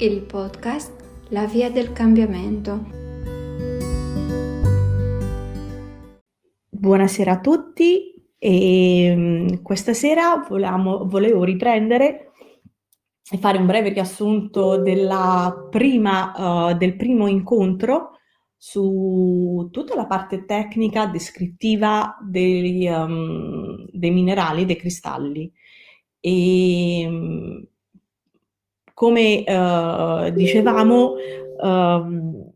il podcast La via del cambiamento. Buonasera a tutti e mm, questa sera volevamo, volevo riprendere e fare un breve riassunto prima, uh, del primo incontro su tutta la parte tecnica descrittiva dei, um, dei minerali, dei cristalli. E mm, come uh, dicevamo, uh,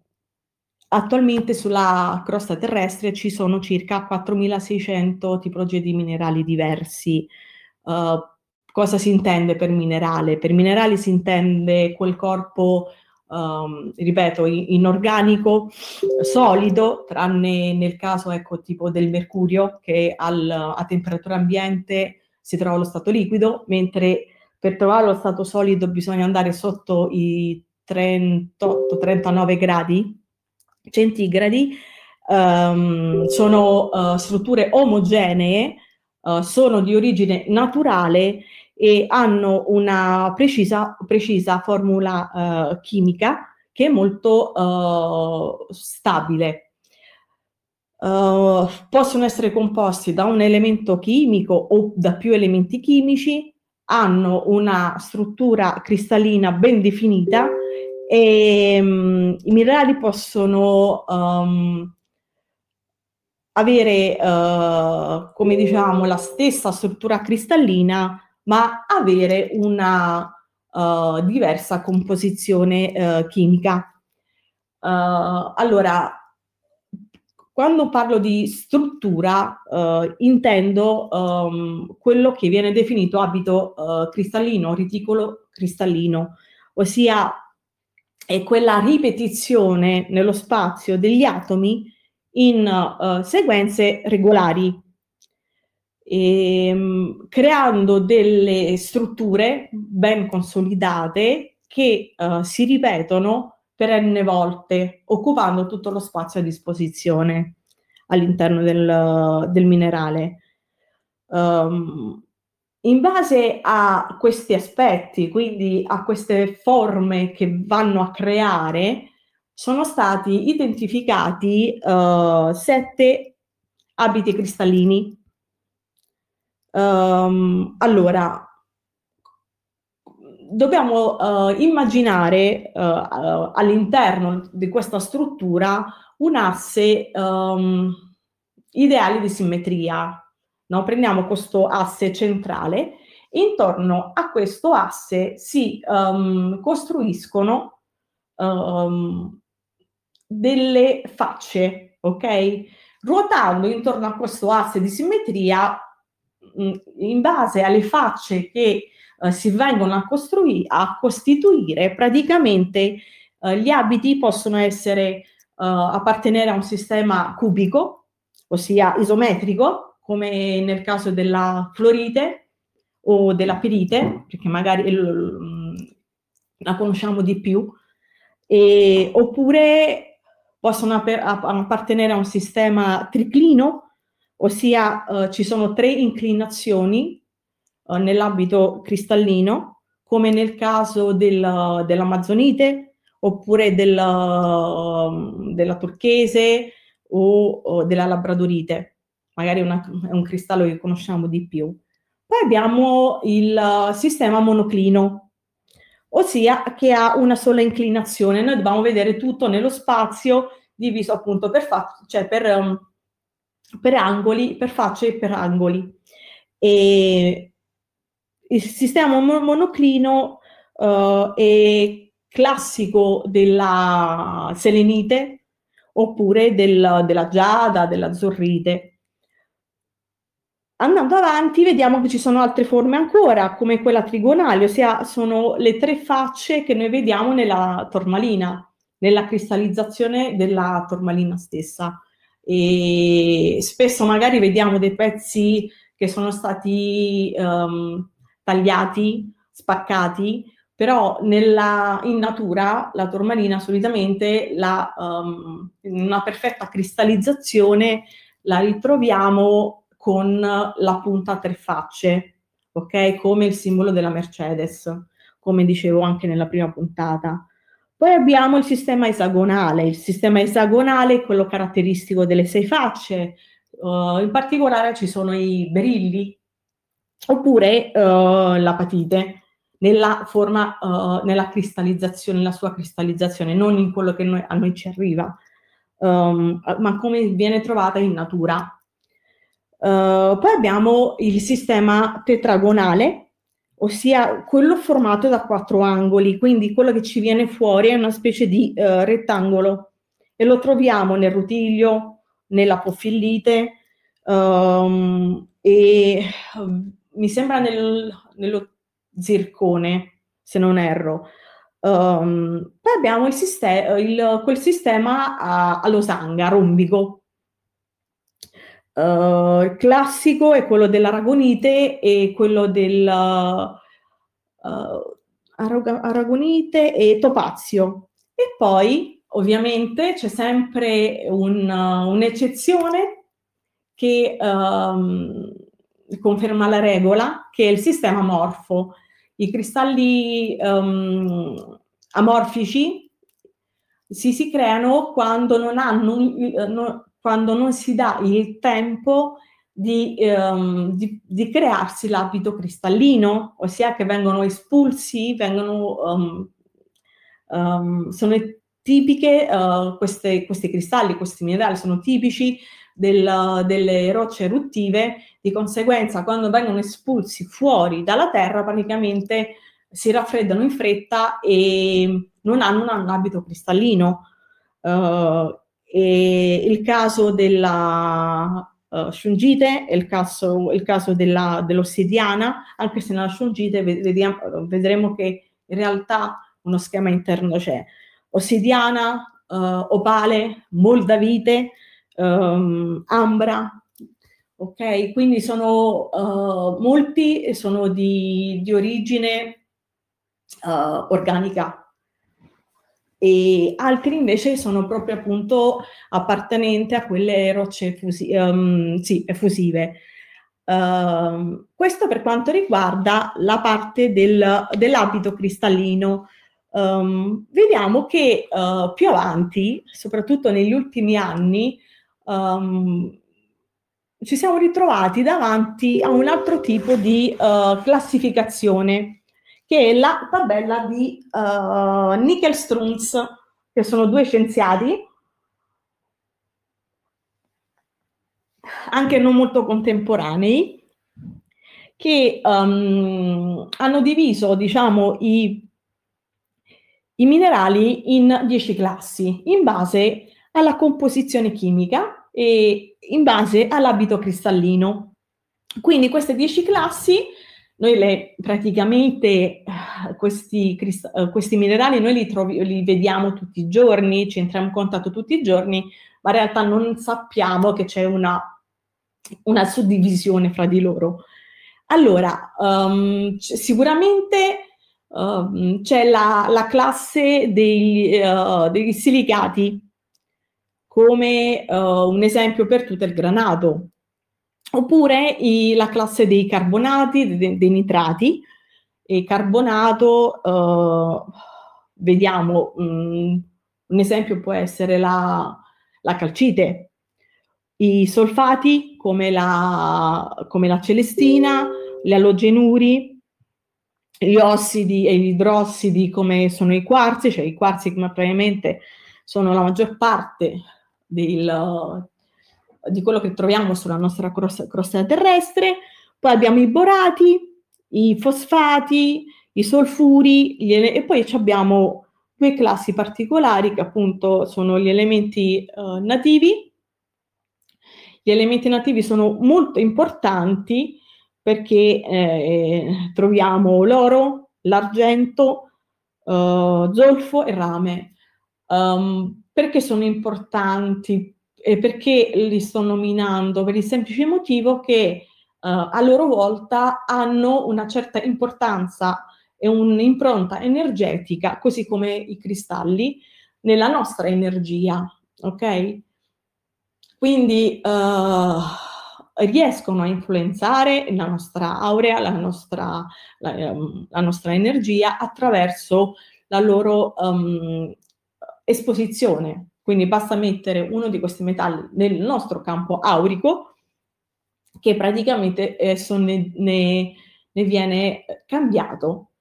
attualmente sulla crosta terrestre ci sono circa 4600 tipologie di minerali diversi. Uh, cosa si intende per minerale? Per minerali si intende quel corpo, um, ripeto, inorganico, solido, tranne nel caso ecco, tipo del mercurio che al, a temperatura ambiente si trova allo stato liquido, mentre per trovare lo stato solido bisogna andare sotto i 38-39 gradi centigradi. Um, sono uh, strutture omogenee, uh, sono di origine naturale e hanno una precisa, precisa formula uh, chimica che è molto stabile. possono essere composti da un elemento chimico o da più elementi chimici hanno una struttura cristallina ben definita e um, i minerali possono um, avere, uh, come diciamo, la stessa struttura cristallina, ma avere una uh, diversa composizione uh, chimica. allora, quando parlo di struttura, uh, intendo um, quello che viene definito abito uh, cristallino, reticolo cristallino, ossia è quella ripetizione nello spazio degli atomi in uh, sequenze regolari, e, um, creando delle strutture ben consolidate che si ripetono per n volte, occupando tutto lo spazio a disposizione all'interno del, del minerale. Um, in base a questi aspetti, quindi a queste forme che vanno a creare, sono stati identificati uh, sette abiti cristallini. Um, allora, dobbiamo uh, immaginare uh, all'interno di questa struttura un asse um, ideale di simmetria. No? Prendiamo questo asse centrale intorno a questo asse si um, costruiscono um, delle facce, ok? Ruotando intorno a questo asse di simmetria, mh, in base alle facce che eh, si vengono a, costruire, a costituire praticamente eh, gli abiti possono essere eh, appartenere a un sistema cubico, ossia isometrico, come nel caso della fluorite o della pirite, perché magari l- la conosciamo di più, e, oppure possono appartenere a un sistema triclino, ossia uh, ci sono tre inclinazioni eh, nell'ambito cristallino, come nel caso del, dell'Amazzonite oppure del, uh, della turchese o, o, della labradorite, magari una, è un cristallo che conosciamo di più. Poi abbiamo il uh, sistema monoclino, ossia che ha una sola inclinazione. Noi dobbiamo vedere tutto nello spazio diviso appunto per, fa- cioè per, um, per angoli, per facce e per angoli. E il sistema monoclino uh, è classico della selenite oppure del, della giada, della zorrite. Andando avanti vediamo che ci sono altre forme ancora, come quella trigonale, ossia sono le tre facce che noi vediamo nella tormalina, nella cristallizzazione della tormalina stessa. E spesso magari vediamo dei pezzi che sono stati um, tagliati, spaccati, però nella, in natura la tormalina solitamente la, um, in una perfetta cristallizzazione la ritroviamo con la punta a tre facce, ok? Come il simbolo della Mercedes. come dicevo anche nella prima puntata. Poi abbiamo il sistema esagonale. Il sistema esagonale è quello caratteristico delle sei facce, uh, in particolare ci sono i berilli oppure uh, l'apatite nella forma, uh, nella cristallizzazione, nella sua cristallizzazione, non in quello che noi, a noi ci arriva, um, ma come viene trovata in natura. Uh, poi abbiamo il sistema tetragonale, ossia quello formato da quattro angoli, quindi quello che ci viene fuori è una specie di uh, rettangolo e lo troviamo nel rutiglio, nella pofillite um, e um, mi sembra nel, nello zircone, se non erro. Um, poi abbiamo il sistema, il, quel sistema a, losanga, rombico. Uh, il classico è quello dell'aragonite e quello del uh, aragonite e topazio. E poi, ovviamente, c'è sempre un, un'eccezione che um, conferma la regola, che il sistema morfo. I cristalli um, amorfici si, si, creano quando non, hanno, no, quando non si dà il tempo di, um, di, di, crearsi l'abito cristallino, ossia che vengono espulsi, vengono, um, um, sono tipiche, uh, queste, questi cristalli, questi minerali sono tipici del, delle rocce eruttive, di conseguenza quando vengono espulsi fuori dalla terra praticamente si raffreddano in fretta e non hanno un abito cristallino. Uh, il caso della uh, shungite è il caso, il caso della, dell'ossidiana, anche se nella shungite vediamo, vedremo che in realtà uno schema interno c'è. Ossidiana, uh, opale, moldavite, um, ambra, ok? Quindi sono uh, molti sono di, di origine uh, organica e altri invece sono proprio appunto appartenenti a quelle rocce fusi- um, sì, fusive. Uh, questo per quanto riguarda la parte del, dell'abito cristallino. Um, vediamo che uh, più avanti, soprattutto negli ultimi anni, um, ci siamo ritrovati davanti a un altro tipo di uh, classificazione, che è la tabella di uh, Nickel-Strunz, che sono due scienziati, anche non molto contemporanei, che um, hanno diviso, diciamo, i, i minerali in dieci classi in base alla composizione chimica e in base all'abito cristallino. Quindi queste 10 classi, noi le praticamente eh, questi, eh, questi minerali noi li, trovi, li vediamo tutti i giorni, ci entriamo in contatto tutti i giorni, ma in realtà non sappiamo che c'è una, una suddivisione fra di loro. Allora, um, sicuramente um, c'è la, la classe dei, uh, degli silicati, come uh, un esempio per tutto il granato, oppure i, la classe dei carbonati, dei, dei nitrati, e carbonato, uh, vediamo, um, un esempio può essere la, la calcite, i solfati come la, come la celestina, le alogenuri, gli ossidi e gli idrossidi come sono i quarzi, cioè i quarzi come praticamente sono la maggior parte del, di quello che troviamo sulla nostra crosta, crosta terrestre, poi abbiamo i borati, i fosfati, i solfuri ele- e poi abbiamo due classi particolari che appunto sono gli elementi uh, nativi. Gli elementi nativi sono molto importanti perché eh, troviamo l'oro, l'argento, uh, zolfo e rame. Um, perché sono importanti? E perché li sto nominando? Per il semplice motivo che uh, a loro volta hanno una certa importanza e un'impronta energetica, così come i cristalli, nella nostra energia, ok? Quindi uh, riescono a influenzare la nostra aurea, la nostra, la, ehm, la nostra energia attraverso la loro um, esposizione. Quindi basta mettere uno di questi metalli nel nostro campo aurico che praticamente esso ne, ne, ne viene cambiato